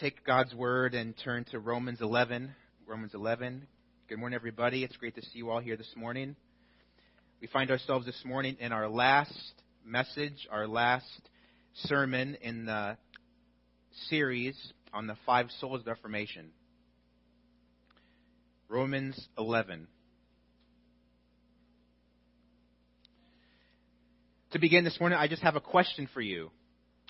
take God's word and turn to Romans 11. Romans 11. Good morning, everybody. It's great to see you all here this morning. We find ourselves this morning in our last message, our last sermon in the series on the five solas of Reformation. Romans 11. To begin this morning, I just have a question for you.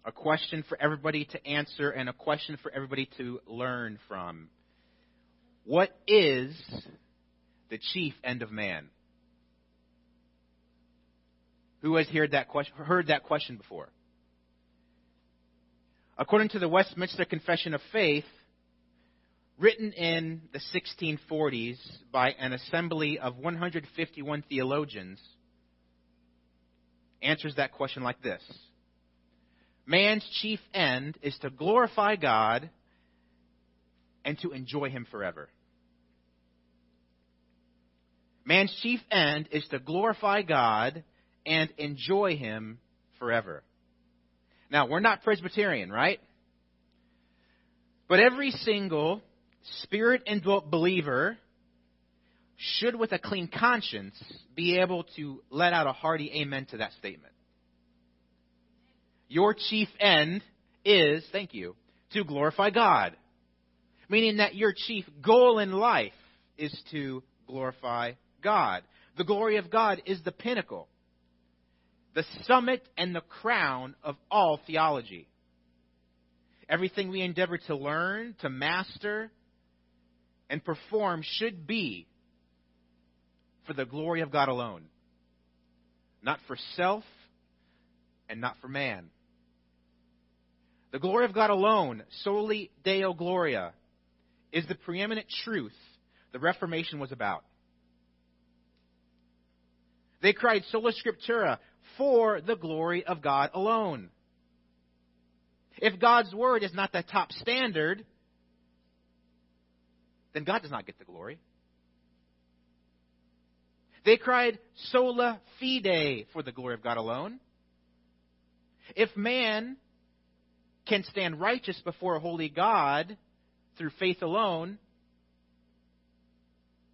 A question for everybody to answer and a question for everybody to learn from. What is the chief end of man? Who has heard that question, heard that question before? According to the Westminster Confession of Faith, written in the 1640s by an assembly of 151 theologians, answers that question like this Man's chief end is to glorify God and to enjoy Him forever. Man's chief end is to glorify God and enjoy Him forever. Now, we're not Presbyterian, right? But every single spirit indwelt believer should, with a clean conscience, be able to let out a hearty amen to that statement. Your chief end is, thank you, to glorify God. Meaning that your chief goal in life is to glorify God. The glory of God is the pinnacle, the summit and the crown of all theology. Everything we endeavor to learn, to master, and perform should be for the glory of God alone, not for self and not for man. The glory of God alone, soli Deo Gloria, is the preeminent truth the Reformation was about. They cried sola scriptura for the glory of God alone. If God's word is not the top standard, then God does not get the glory. They cried sola fide for the glory of God alone. If man can stand righteous before a holy God through faith alone,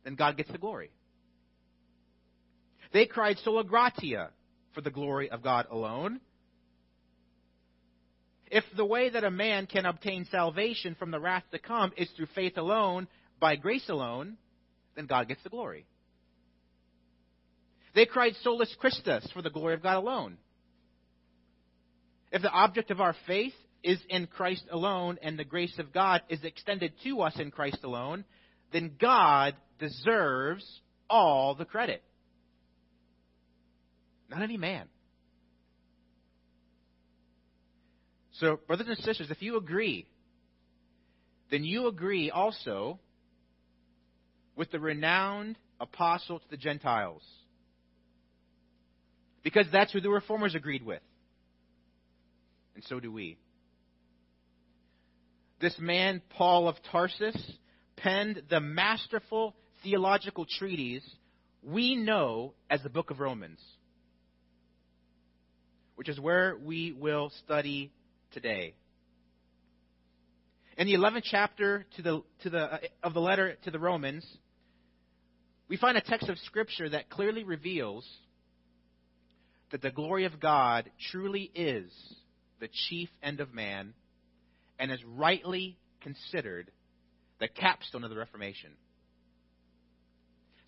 then God gets the glory. They cried sola gratia for the glory of God alone. If the way that a man can obtain salvation from the wrath to come is through faith alone, by grace alone, then God gets the glory. They cried solus Christus for the glory of God alone. If the object of our faith is in Christ alone and the grace of God is extended to us in Christ alone, then God deserves all the credit. Not any man. So, brothers and sisters, if you agree, then you agree also with the renowned apostle to the Gentiles. Because that's who the reformers agreed with. And so do we. This man, Paul of Tarsus, penned the masterful theological treatise we know as the book of Romans, which is where we will study today. In the 11th chapter to the, to the, uh, of the letter to the Romans, we find a text of Scripture that clearly reveals that the glory of God truly is the chief end of man and is rightly considered the capstone of the Reformation.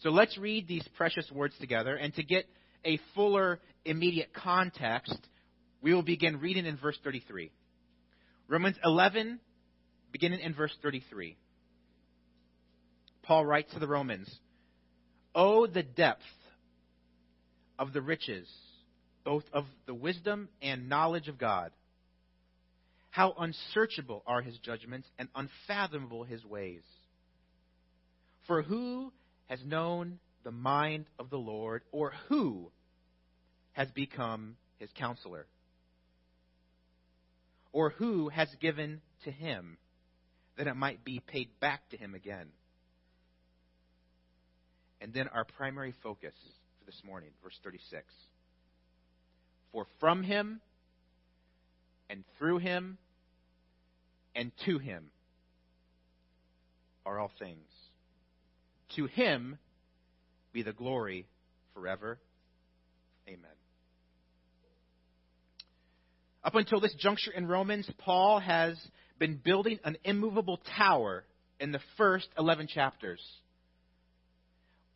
So let's read these precious words together, and to get a fuller immediate context, we will begin reading in verse 33. Romans 11, beginning in verse 33. Paul writes to the Romans, Oh, the depth of the riches both of the wisdom and knowledge of God. How unsearchable are his judgments and unfathomable his ways. For who has known the mind of the Lord, or who has become his counselor? Or who has given to him that it might be paid back to him again? And then our primary focus for this morning, verse 36. For from him and through him and to him are all things. To him be the glory forever. Amen. Up until this juncture in Romans, Paul has been building an immovable tower in the first 11 chapters,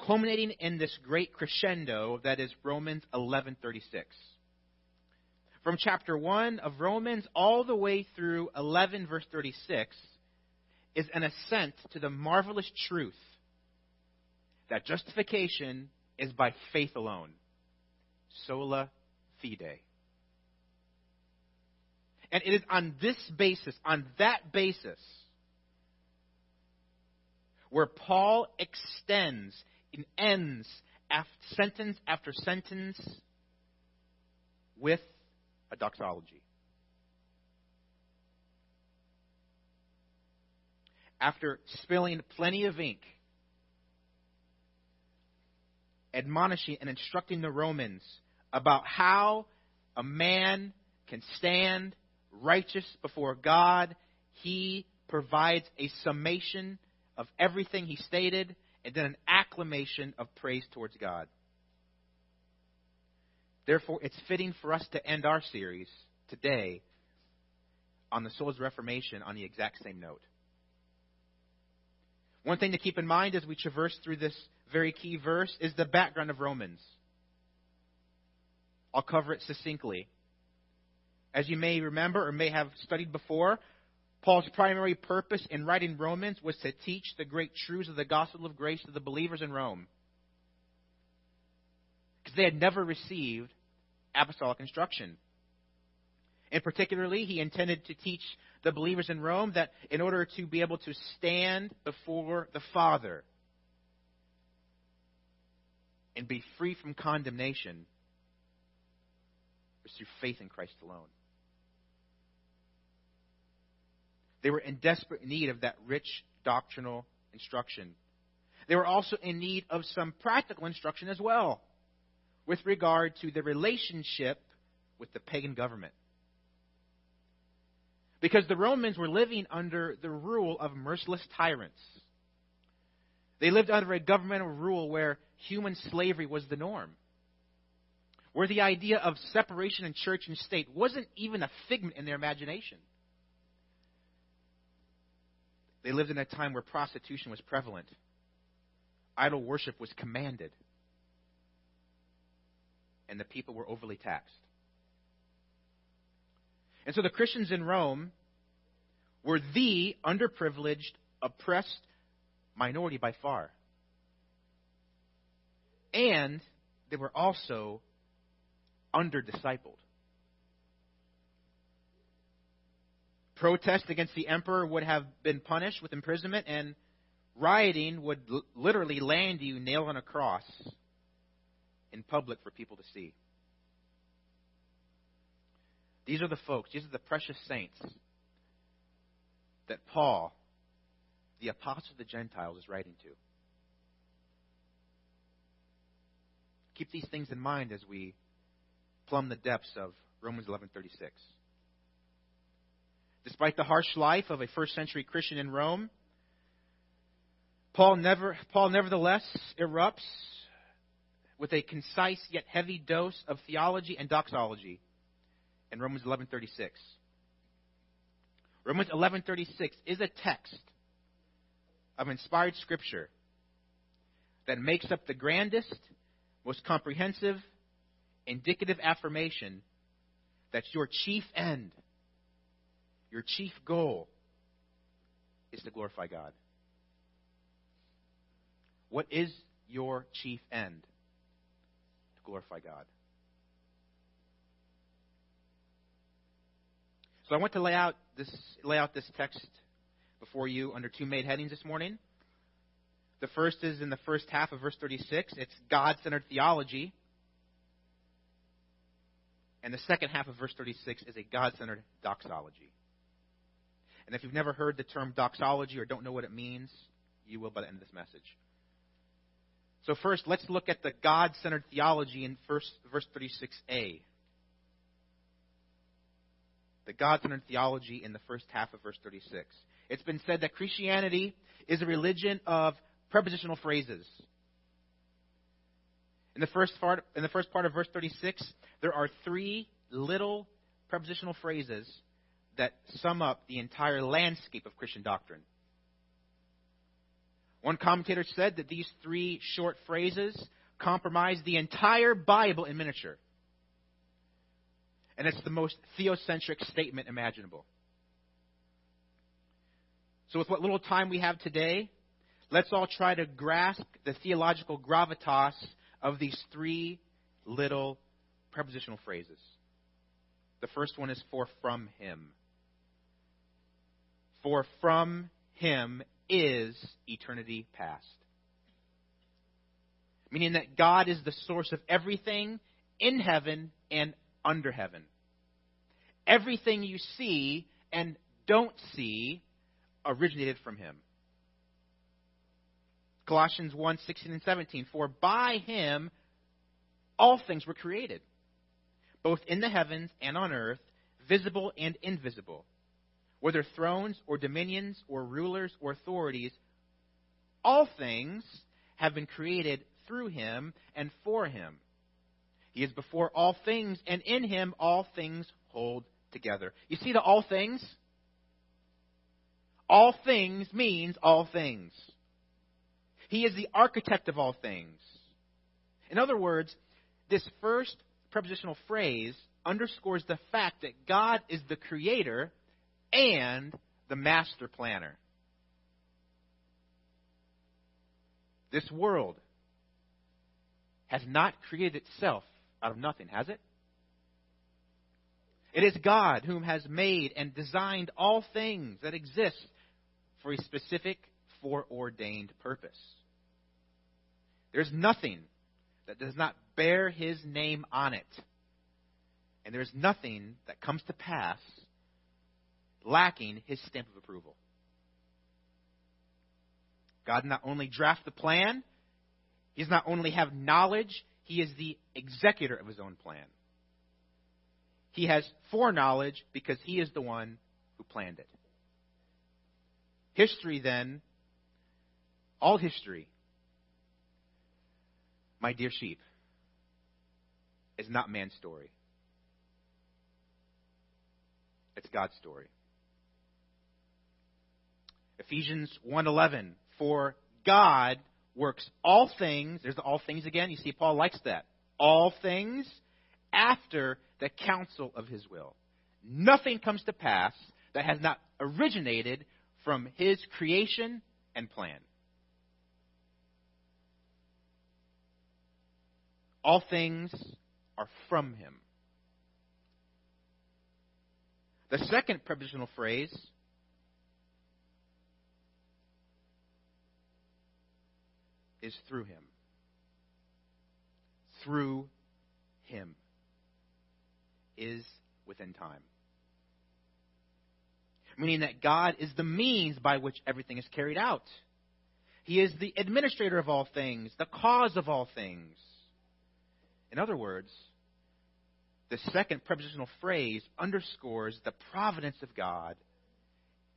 culminating in this great crescendo that is Romans 11:36. From chapter 1 of Romans all the way through 11 verse 36 is an ascent to the marvelous truth that justification is by faith alone. Sola fide. And it is on this basis, on that basis, where Paul extends and ends after, sentence after sentence with a doxology. After spilling plenty of ink, admonishing and instructing the Romans about how a man can stand righteous before God, he provides a summation of everything he stated and then an acclamation of praise towards God. Therefore, it's fitting for us to end our series today on the solas reformation on the exact same note. One thing to keep in mind as we traverse through this very key verse is the background of Romans. I'll cover it succinctly. As you may remember or may have studied before, Paul's primary purpose in writing Romans was to teach the great truths of the gospel of grace to the believers in Rome. Because they had never received apostolic instruction. And particularly, he intended to teach the believers in Rome that in order to be able to stand before the Father and be free from condemnation was through faith in Christ alone. They were in desperate need of that rich doctrinal instruction. They were also in need of some practical instruction as well with regard to the relationship with the pagan government. Because the Romans were living under the rule of merciless tyrants. They lived under a governmental rule where human slavery was the norm. Where the idea of separation in church and state wasn't even a figment in their imagination. They lived in a time where prostitution was prevalent, idol worship was commanded and the people were overly taxed. And so the Christians in Rome were the underprivileged, oppressed minority by far. And they were also under-discipled. Protest against the emperor would have been punished with imprisonment, and rioting would l- literally land you nailed on a cross in public for people to see. These are the folks, these are the precious saints that Paul, the apostle of the Gentiles, is writing to. Keep these things in mind as we plumb the depths of Romans 11:36. Despite the harsh life of a first century Christian in Rome, Paul never Paul nevertheless erupts with a concise yet heavy dose of theology and doxology in Romans 11:36. Romans 11:36 is a text of inspired scripture that makes up the grandest, most comprehensive, indicative affirmation that your chief end, your chief goal is to glorify God. What is your chief end? Glorify God. So I want to lay out this lay out this text before you under two main headings this morning. The first is in the first half of verse 36. It's God-centered theology. And the second half of verse 36 is a God-centered doxology. And if you've never heard the term doxology or don't know what it means, you will by the end of this message. So, first, let's look at the God centered theology in first, verse 36a. the God centered theology in the first half of verse 36. It's been said that Christianity is a religion of prepositional phrases. In the first part, in the first part of verse 36, there are three little prepositional phrases that sum up the entire landscape of Christian doctrine. One commentator said that these three short phrases compromise the entire Bible in miniature. And it's the most theocentric statement imaginable. So, with what little time we have today, let's all try to grasp the theological gravitas of these three little prepositional phrases. The first one is for from him. For from him is eternity past. Meaning that God is the source of everything in heaven and under heaven. Everything you see and don't see originated from him. Colossians 1 16 and 17. For by him all things were created, both in the heavens and on earth, visible and invisible, whether thrones or dominions or rulers or authorities, all things have been created through him and for him. He is before all things, and in him all things hold together. You see the all things? All things means all things. He is the architect of all things. In other words, this first prepositional phrase underscores the fact that God is the creator and the master planner. This world has not created itself out of nothing, has it? It is God whom has made and designed all things that exist for a specific, foreordained purpose. There's nothing that does not bear his name on it. And there's nothing that comes to pass lacking his stamp of approval. God not only draft the plan, he does not only have knowledge, he is the executor of his own plan. He has foreknowledge because he is the one who planned it. History, then, all history, my dear sheep, is not man's story. It's God's story. Ephesians 1:11 for God works all things there's the all things again you see Paul likes that all things after the counsel of his will. Nothing comes to pass that has not originated from his creation and plan. All things are from him. The second prepositional phrase is through him. Through him is within time. Meaning that God is the means by which everything is carried out. He is the administrator of all things, the cause of all things. In other words, the second prepositional phrase underscores the providence of God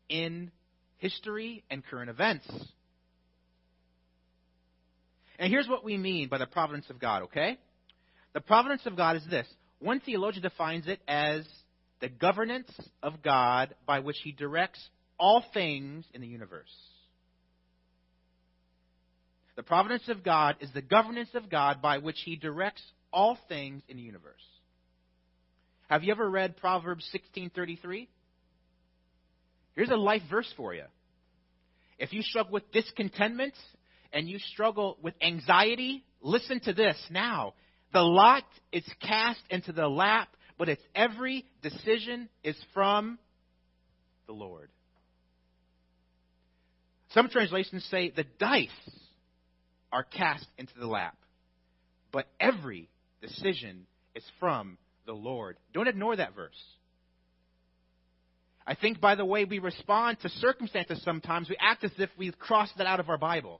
in history and current events. And here's what we mean by the providence of God, okay? The providence of God is this. One theologian defines it as the governance of God by which he directs all things in the universe. The providence of God is the governance of God by which he directs all things in the universe. Have you ever read Proverbs 16:33? Here's a life verse for you. If you struggle with discontentment and you struggle with anxiety, listen to this now. The lot is cast into the lap, but its every decision is from the Lord. Some translations say the dice are cast into the lap, but every decision is from the Lord. Don't ignore that verse. I think by the way we respond to circumstances sometimes, we act as if we've crossed that out of our Bible.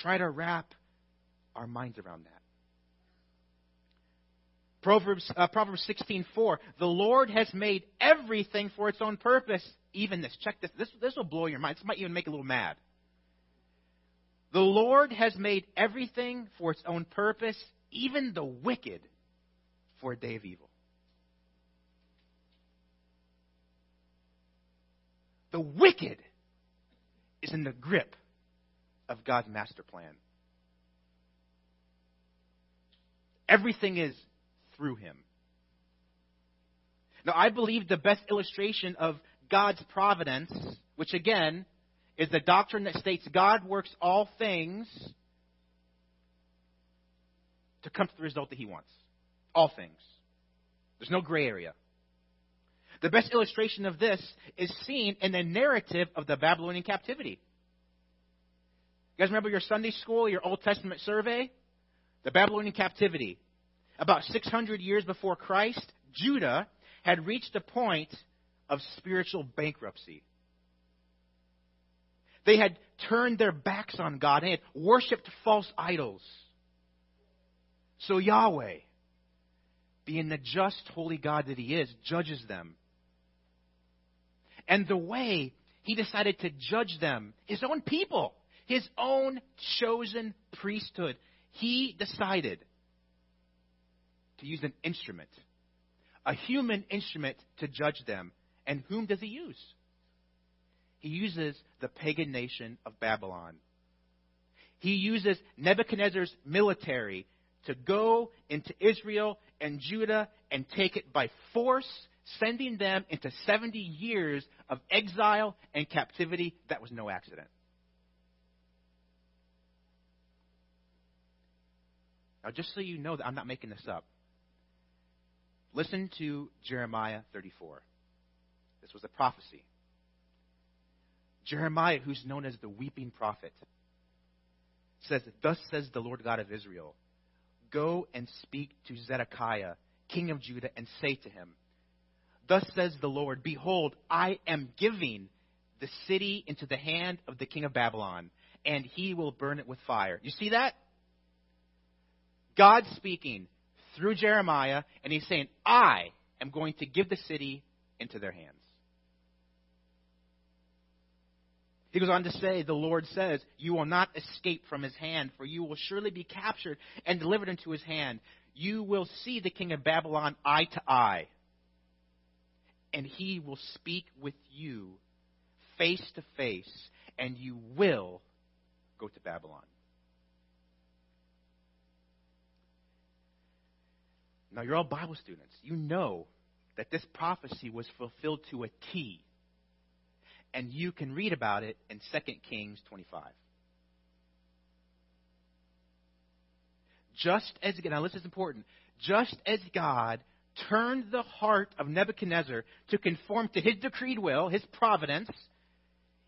Try to wrap our minds around that. Proverbs, uh, Proverbs 16:4, the Lord has made everything for its own purpose, even this. Check this. This, this will blow your mind. This might even make you a little mad. The Lord has made everything for its own purpose, even the wicked for a day of evil. The wicked is in the grip of God's master plan. Everything is through him. Now, I believe the best illustration of God's providence, which again is the doctrine that states God works all things to come to the result that he wants. All things. There's no gray area. The best illustration of this is seen in the narrative of the Babylonian captivity. You guys remember your Sunday school, your Old Testament survey? The Babylonian captivity. About 600 years before Christ, Judah had reached a point of spiritual bankruptcy. They had turned their backs on God and had worshiped false idols. So Yahweh, being the just, holy God that He is, judges them. And the way He decided to judge them, His own people, His own chosen priesthood, He decided to use an instrument, a human instrument to judge them. And whom does He use? He uses the pagan nation of Babylon. He uses Nebuchadnezzar's military to go into Israel and Judah and take it by force, sending them into 70 years of exile and captivity. That was no accident. Now, just so you know that I'm not making this up, listen to Jeremiah 34. This was a prophecy. Jeremiah, who's known as the weeping prophet, says, Thus says the Lord God of Israel Go and speak to Zedekiah, king of Judah, and say to him, Thus says the Lord, Behold, I am giving the city into the hand of the king of Babylon, and he will burn it with fire. You see that? God speaking through Jeremiah, and he's saying, I am going to give the city into their hands. He goes on to say, The Lord says, You will not escape from his hand, for you will surely be captured and delivered into his hand. You will see the king of Babylon eye to eye, and he will speak with you face to face, and you will go to Babylon. Now, you're all Bible students. You know that this prophecy was fulfilled to a T and you can read about it in 2 Kings 25. Just as, now this is important, just as God turned the heart of Nebuchadnezzar to conform to his decreed will, his providence,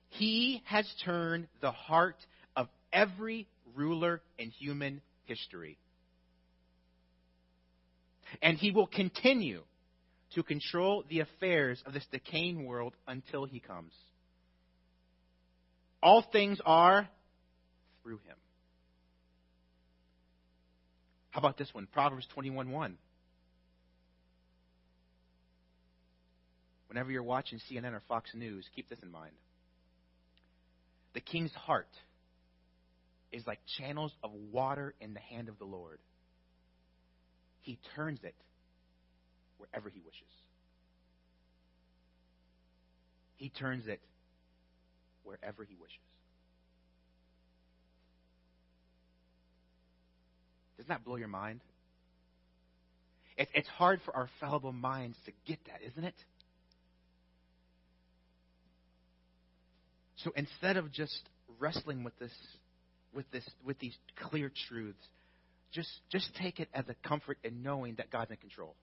he has turned the heart of every ruler in human history. And he will continue to control the affairs of this decaying world until he comes. All things are through him. How about this one? Proverbs 21 1. Whenever you're watching CNN or Fox News, keep this in mind. The king's heart is like channels of water in the hand of the Lord. He turns it wherever he wishes. He turns it wherever he wishes. Doesn't that blow your mind? It, it's hard for our fallible minds to get that, isn't it? So instead of just wrestling with this, with this, with these clear truths, just just take it as a comfort in knowing that God's in control.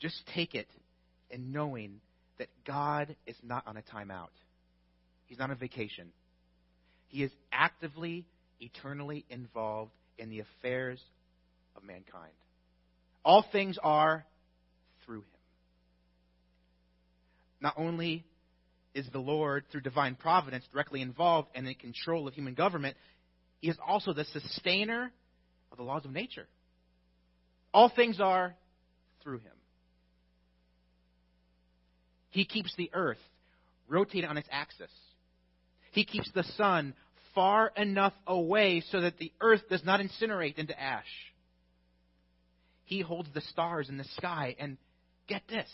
Just take it in knowing that God is not on a timeout. He's not on vacation. He is actively, eternally involved in the affairs of mankind. All things are through him. Not only is the Lord, through divine providence, directly involved and in control of human government, he is also the sustainer of the laws of nature. All things are through him. He keeps the earth rotating on its axis. He keeps the sun far enough away so that the earth does not incinerate into ash. He holds the stars in the sky. And get this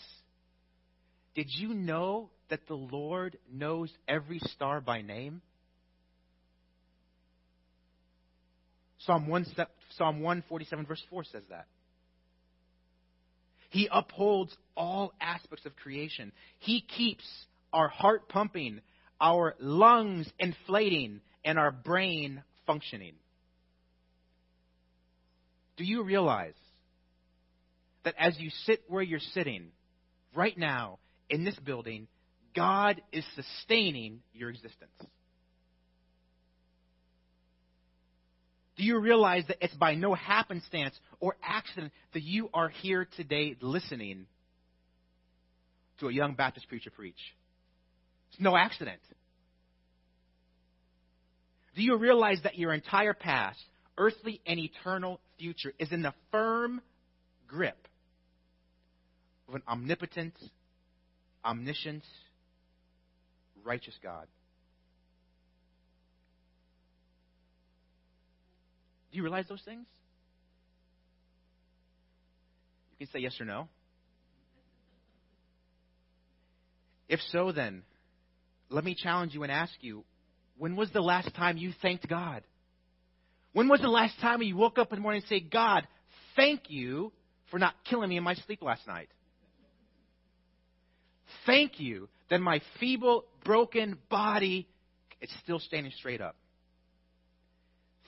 did you know that the Lord knows every star by name? Psalm, 1, Psalm 147, verse 4 says that. He upholds all aspects of creation. He keeps our heart pumping, our lungs inflating, and our brain functioning. Do you realize that as you sit where you're sitting right now in this building, God is sustaining your existence? Do you realize that it's by no happenstance or accident that you are here today listening to a young Baptist preacher preach? It's no accident. Do you realize that your entire past, earthly and eternal future, is in the firm grip of an omnipotent, omniscient, righteous God? Do you realize those things? You can say yes or no. If so, then let me challenge you and ask you when was the last time you thanked God? When was the last time you woke up in the morning and say, God, thank you for not killing me in my sleep last night? Thank you that my feeble, broken body is still standing straight up.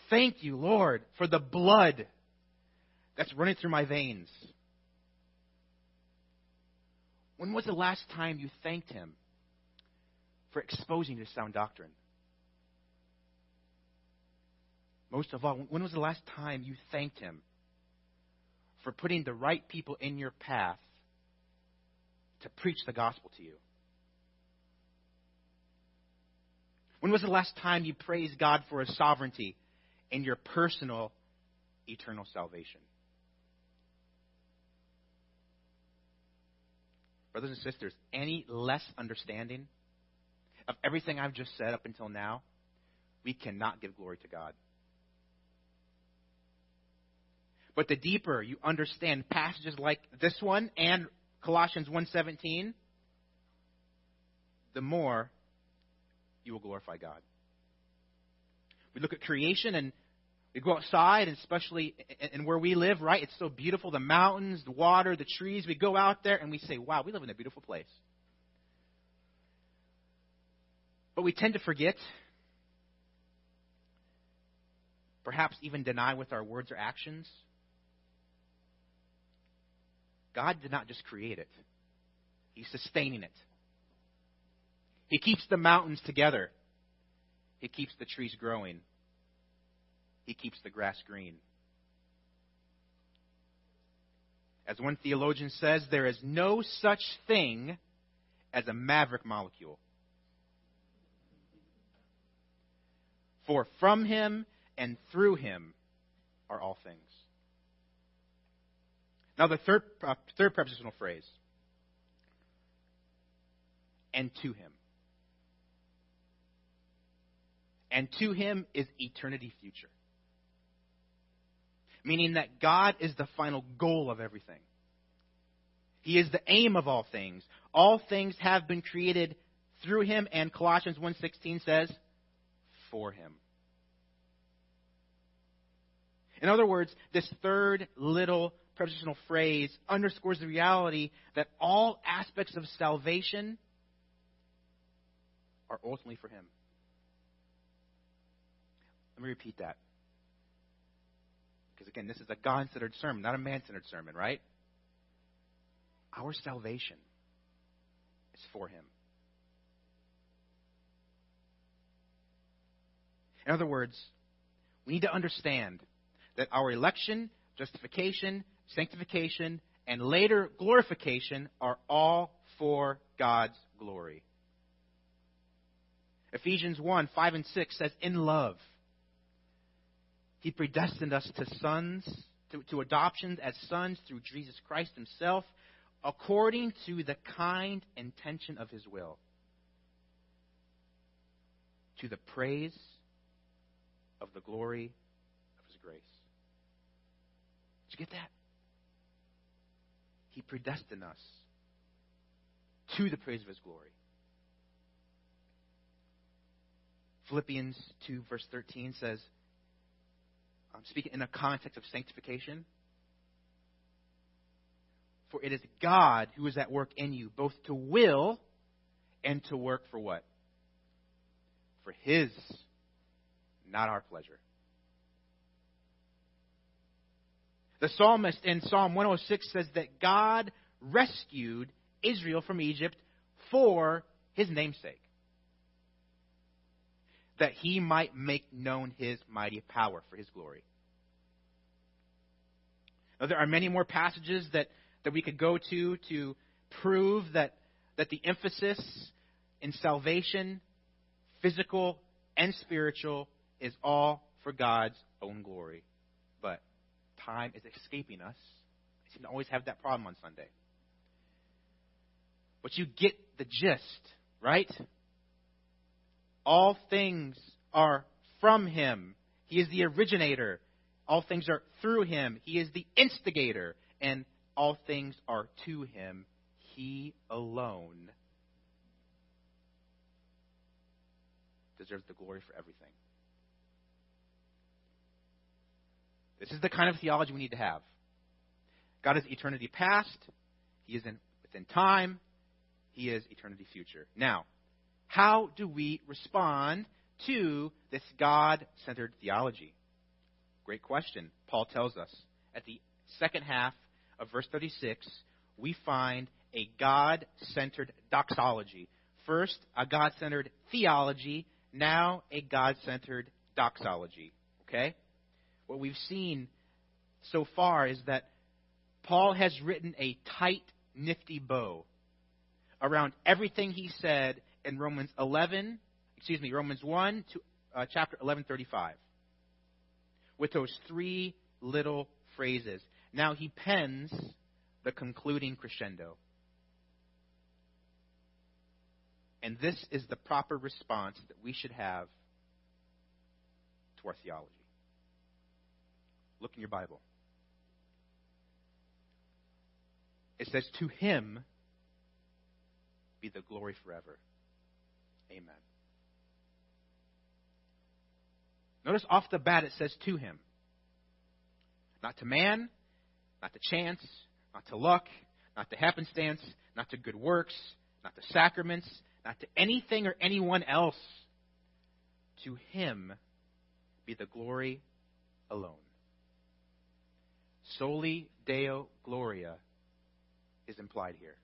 Thank you, Lord, for the blood that's running through my veins. When was the last time you thanked Him for exposing you to sound doctrine? Most of all, when was the last time you thanked Him for putting the right people in your path to preach the gospel to you? When was the last time you praised God for His sovereignty in your personal eternal salvation. Brothers and sisters, any less understanding of everything I've just said up until now, we cannot give glory to God. But the deeper you understand passages like this one and Colossians 1:17, the more you will glorify God. We look at creation and we go outside, especially in where we live, right? It's so beautiful the mountains, the water, the trees. We go out there and we say, wow, we live in a beautiful place. But we tend to forget, perhaps even deny with our words or actions. God did not just create it, He's sustaining it. He keeps the mountains together. He keeps the trees growing. He keeps the grass green. As one theologian says, there is no such thing as a maverick molecule. For from him and through him are all things. Now, the third, uh, third prepositional phrase, and to him. and to him is eternity future. Meaning that God is the final goal of everything. He is the aim of all things. All things have been created through him and Colossians 1:16 says for him. In other words, this third little prepositional phrase underscores the reality that all aspects of salvation are ultimately for him. Let me repeat that. Because again, this is a God centered sermon, not a man centered sermon, right? Our salvation is for Him. In other words, we need to understand that our election, justification, sanctification, and later glorification are all for God's glory. Ephesians 1 5 and 6 says, In love he predestined us to sons, to, to adoption as sons through Jesus Christ himself, according to the kind intention of his will, to the praise of the glory of his grace. Did you get that? He predestined us to the praise of his glory. Philippians 2, verse 13 says, I'm speaking in the context of sanctification. For it is God who is at work in you, both to will and to work for what? For His, not our pleasure. The psalmist in Psalm 106 says that God rescued Israel from Egypt for His namesake that he might make known his mighty power for his glory. Now, there are many more passages that, that we could go to to prove that, that the emphasis in salvation, physical and spiritual, is all for God's own glory. But time is escaping us. I seem to always have that problem on Sunday. But you get the gist, right? All things are from him. He is the originator. All things are through him. He is the instigator. And all things are to him. He alone deserves the glory for everything. This is the kind of theology we need to have. God is eternity past. He is in, within time. He is eternity future. Now, how do we respond to this God centered theology? Great question. Paul tells us at the second half of verse 36, we find a God centered doxology. First, a God centered theology, now a God centered doxology. Okay? What we've seen so far is that Paul has written a tight, nifty bow around everything he said in Romans 11, excuse me, Romans 1 to uh, chapter 11:35 with those three little phrases. Now he pens the concluding crescendo. And this is the proper response that we should have to our theology. Look in your Bible. It says, To him be the glory forever. Amen. Notice off the bat it says to him. Not to man, not to chance, not to luck, not to happenstance, not to good works, not to sacraments, not to anything or anyone else. To him be the glory alone. Soli Deo Gloria is implied here.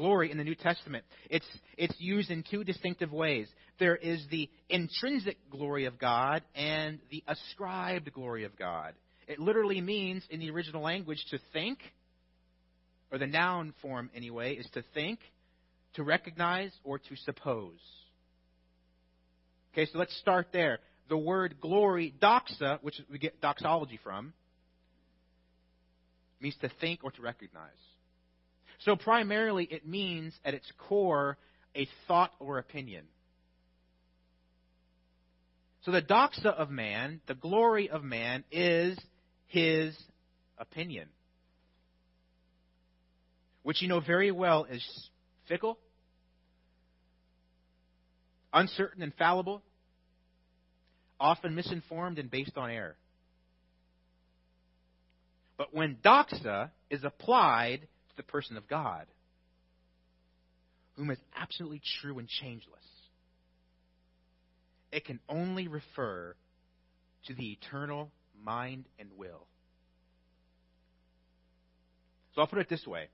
Glory in the New Testament. It's, it's used in two distinctive ways. There is the intrinsic glory of God and the ascribed glory of God. It literally means, in the original language, to think, or the noun form anyway, is to think, to recognize, or to suppose. Okay, so let's start there. The word glory, doxa, which we get doxology from, means to think or to recognize. So primarily it means at its core a thought or opinion. So the doxa of man, the glory of man, is his opinion. Which you know very well is fickle, uncertain and fallible, often misinformed and based on error. But when doxa is applied the person of God, whom is absolutely true and changeless. It can only refer to the eternal mind and will. So I'll put it this way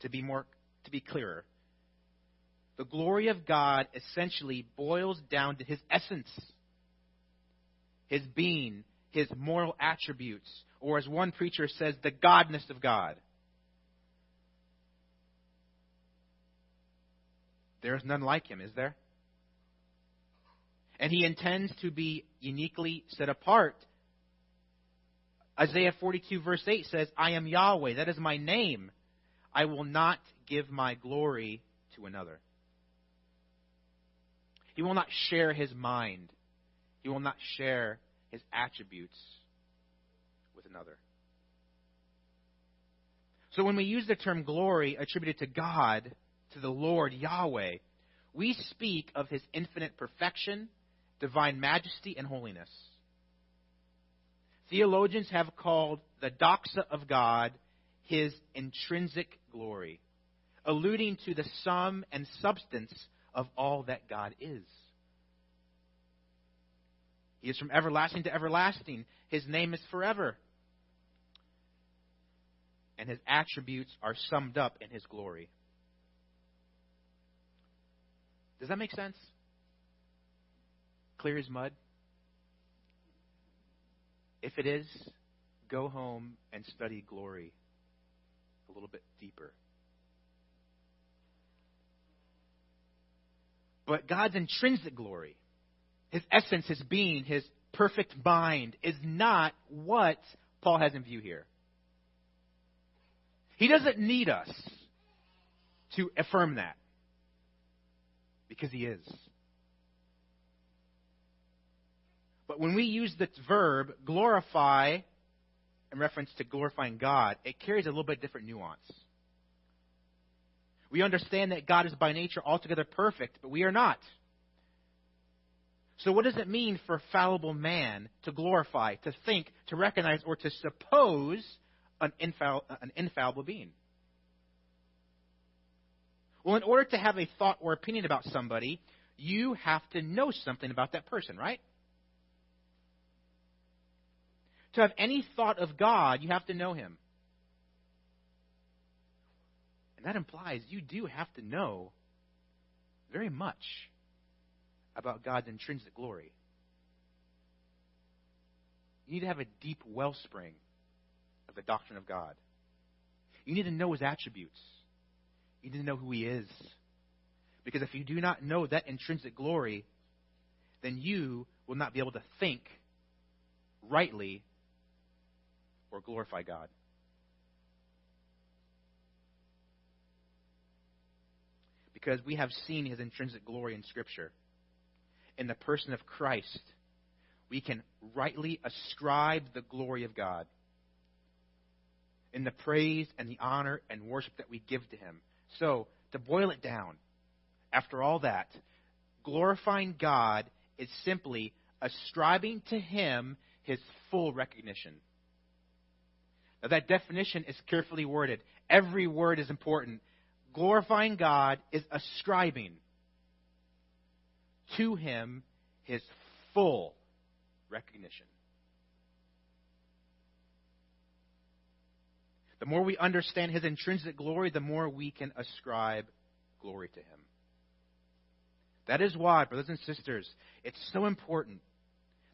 to be more to be clearer. The glory of God essentially boils down to his essence, his being, his moral attributes, or as one preacher says, the godness of God. There is none like him, is there? And he intends to be uniquely set apart. Isaiah 42, verse 8 says, I am Yahweh. That is my name. I will not give my glory to another. He will not share his mind. He will not share his attributes with another. So when we use the term glory attributed to God, to the Lord Yahweh, we speak of his infinite perfection, divine majesty, and holiness. Theologians have called the doxa of God his intrinsic glory, alluding to the sum and substance of all that God is. He is from everlasting to everlasting. His name is forever. And his attributes are summed up in his glory. Does that make sense? Clear as mud? If it is, go home and study glory a little bit deeper. But God's intrinsic glory, his essence, his being, his perfect mind, is not what Paul has in view here. He doesn't need us to affirm that because he is. But when we use the verb glorify in reference to glorifying God, it carries a little bit different nuance. We understand that God is by nature altogether perfect, but we are not. So, what does it mean for fallible man to glorify, to think, to recognize, or to suppose an, infall- an infallible being? Well, in order to have a thought or opinion about somebody, you have to know something about that person, right? To have any thought of God, you have to know Him. And that implies you do have to know very much about God's intrinsic glory. You need to have a deep wellspring of the doctrine of God. You need to know His attributes. You need to know who He is. Because if you do not know that intrinsic glory, then you will not be able to think rightly or glorify God. Because we have seen his intrinsic glory in Scripture. In the person of Christ, we can rightly ascribe the glory of God in the praise and the honor and worship that we give to him. So, to boil it down, after all that, glorifying God is simply ascribing to him his full recognition. Now, that definition is carefully worded. Every word is important. Glorifying God is ascribing to Him His full recognition. The more we understand His intrinsic glory, the more we can ascribe glory to Him. That is why, brothers and sisters, it's so important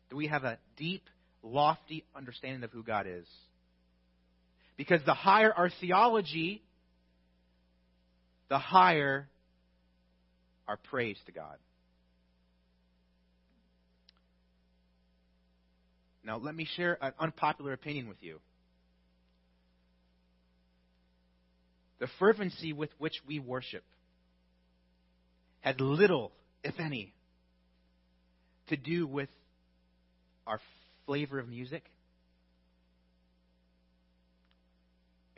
that we have a deep, lofty understanding of who God is. Because the higher our theology, the higher our praise to God. Now, let me share an unpopular opinion with you. The fervency with which we worship had little, if any, to do with our flavor of music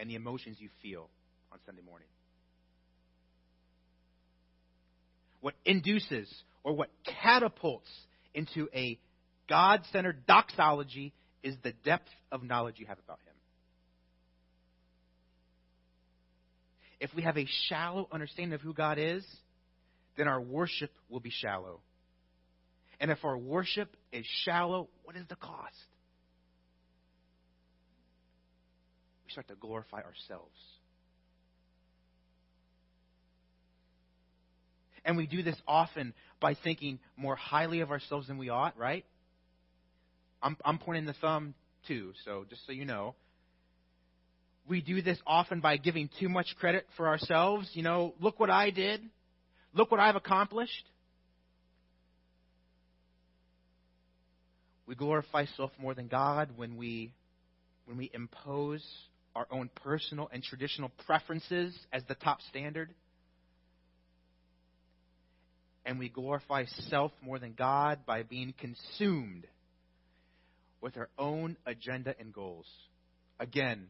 and the emotions you feel on Sunday morning. What induces or what catapults into a God centered doxology is the depth of knowledge you have about Him. If we have a shallow understanding of who God is, then our worship will be shallow. And if our worship is shallow, what is the cost? we start to glorify ourselves. And we do this often by thinking more highly of ourselves than we ought, right? I'm, I'm pointing the thumb too, so just so you know. We do this often by giving too much credit for ourselves. You know, look what I did. Look what I've accomplished. We glorify self more than God when we when we impose our own personal and traditional preferences as the top standard. And we glorify self more than God by being consumed with our own agenda and goals. Again,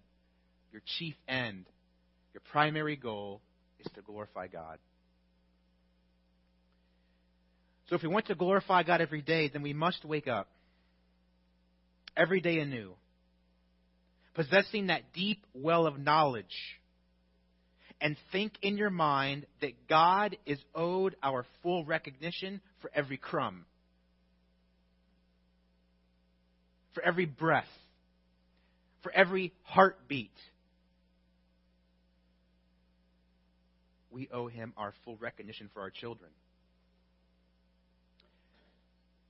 your chief end, your primary goal is to glorify God. So if we want to glorify God every day, then we must wake up every day anew, possessing that deep well of knowledge, and think in your mind that God is owed our full recognition for every crumb, for every breath, for every heartbeat. We owe him our full recognition for our children.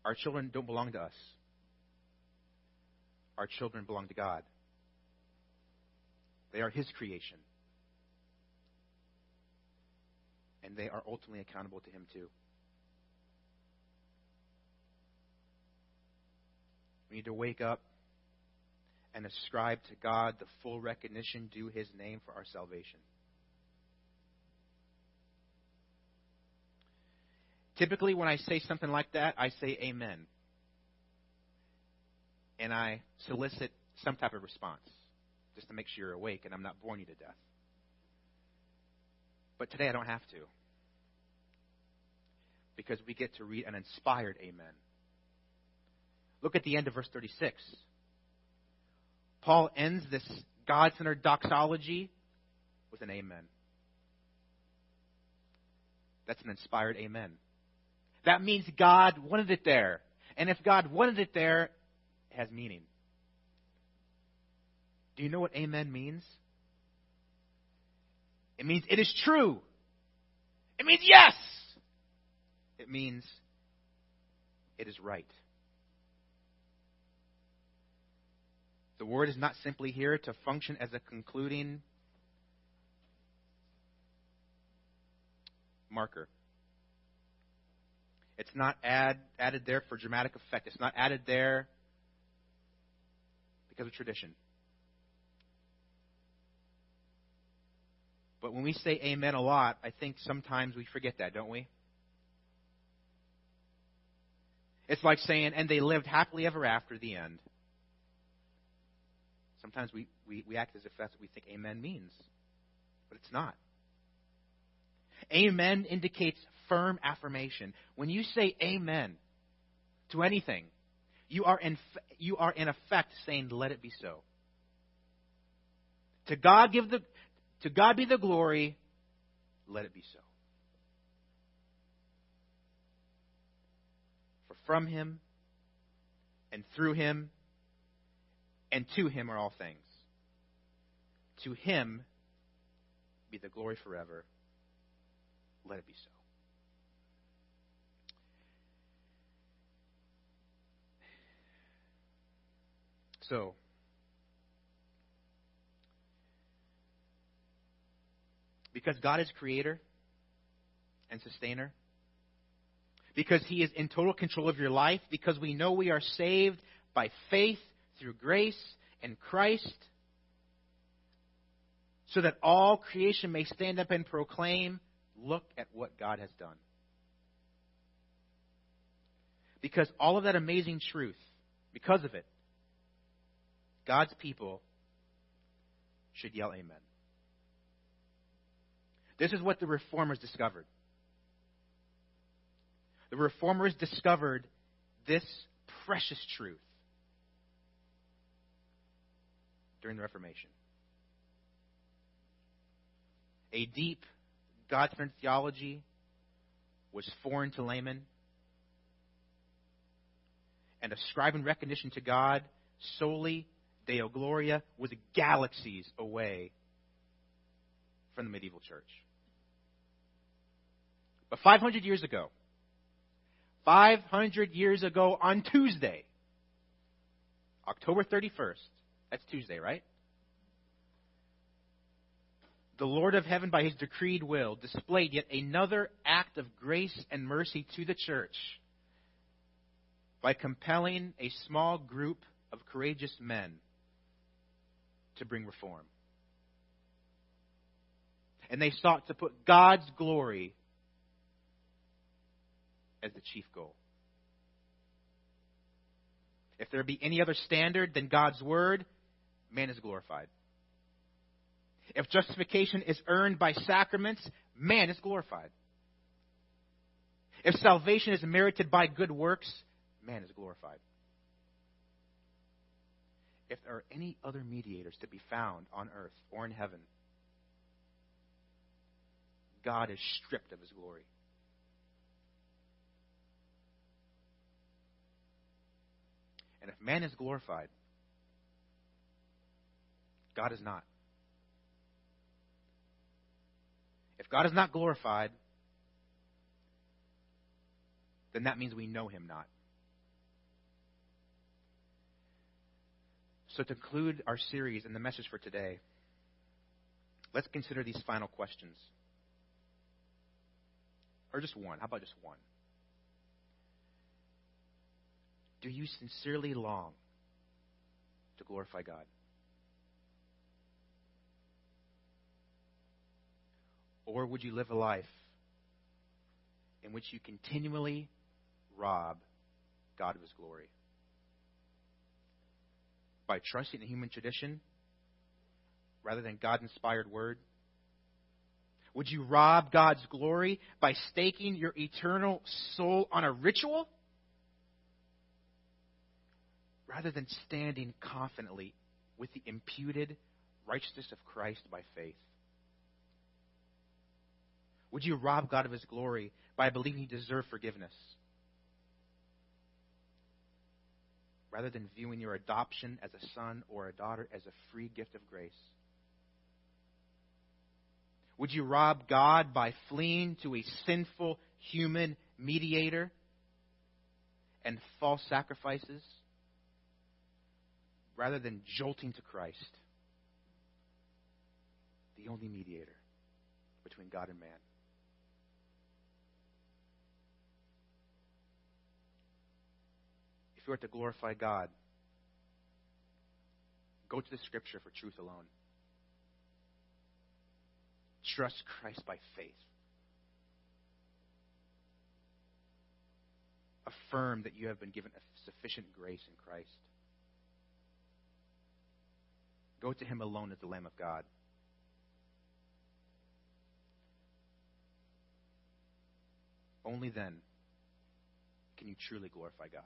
Our children don't belong to us. Our children belong to God. They are His creation. And they are ultimately accountable to Him too. We need to wake up and ascribe to God the full recognition due His name for our salvation. Typically, when I say something like that, I say amen. And I solicit some type of response just to make sure you're awake and I'm not boring you to death. But today I don't have to. Because we get to read an inspired amen. Look at the end of verse 36. Paul ends this God centered doxology with an amen. That's an inspired amen. That means God wanted it there. And if God wanted it there, it has meaning. Do you know what amen means? It means it is true. It means yes. It means it is right. The word is not simply here to function as a concluding marker. It's not add, added there for dramatic effect. It's not added there because of tradition. But when we say amen a lot, I think sometimes we forget that, don't we? It's like saying, and they lived happily ever after the end. Sometimes we, we, we act as if that's what we think amen means, but it's not. Amen indicates firm affirmation. When you say amen to anything, you are in, you are in effect saying, let it be so. To God give the, to God be the glory, let it be so. For from him and through him and to him are all things. To him be the glory forever. Let it be so. So, because God is creator and sustainer, because He is in total control of your life, because we know we are saved by faith through grace in Christ, so that all creation may stand up and proclaim, Look at what God has done. Because all of that amazing truth, because of it, God's people should yell amen. This is what the reformers discovered. The reformers discovered this precious truth during the Reformation. A deep, God centered theology was foreign to laymen, and ascribing recognition to God soli Deo Gloria was galaxies away from the medieval church. But 500 years ago, 500 years ago on Tuesday, October 31st, that's Tuesday, right? The Lord of heaven, by his decreed will, displayed yet another act of grace and mercy to the church by compelling a small group of courageous men to bring reform. And they sought to put God's glory as the chief goal. If there be any other standard than God's word, man is glorified. If justification is earned by sacraments, man is glorified. If salvation is merited by good works, man is glorified. If there are any other mediators to be found on earth or in heaven, God is stripped of his glory. And if man is glorified, God is not. If God is not glorified, then that means we know him not. So, to conclude our series and the message for today, let's consider these final questions. Or just one. How about just one? Do you sincerely long to glorify God? Or would you live a life in which you continually rob God of his glory? By trusting in human tradition rather than God inspired word? Would you rob God's glory by staking your eternal soul on a ritual? Rather than standing confidently with the imputed righteousness of Christ by faith? Would you rob God of his glory by believing he deserved forgiveness? Rather than viewing your adoption as a son or a daughter as a free gift of grace? Would you rob God by fleeing to a sinful human mediator and false sacrifices rather than jolting to Christ, the only mediator between God and man? You are to glorify God, go to the Scripture for truth alone. Trust Christ by faith. Affirm that you have been given sufficient grace in Christ. Go to Him alone as the Lamb of God. Only then can you truly glorify God.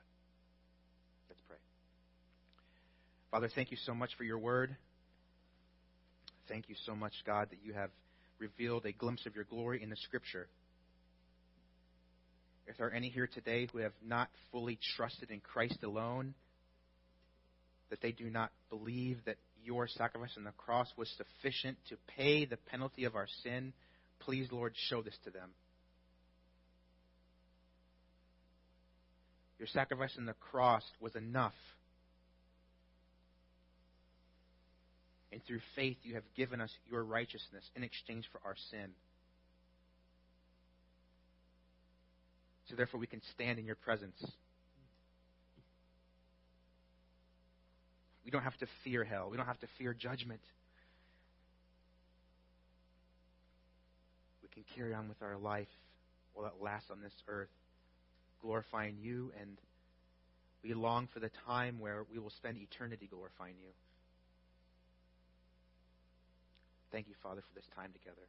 Let's pray. Father, thank you so much for your word. Thank you so much, God, that you have revealed a glimpse of your glory in the Scripture. If there are any here today who have not fully trusted in Christ alone, that they do not believe that your sacrifice on the cross was sufficient to pay the penalty of our sin, please, Lord, show this to them. Your sacrifice on the cross was enough And through faith, you have given us your righteousness in exchange for our sin. So therefore, we can stand in your presence. We don't have to fear hell. We don't have to fear judgment. We can carry on with our life while it lasts on this earth, glorifying you, and we long for the time where we will spend eternity glorifying you. Thank you, Father, for this time together.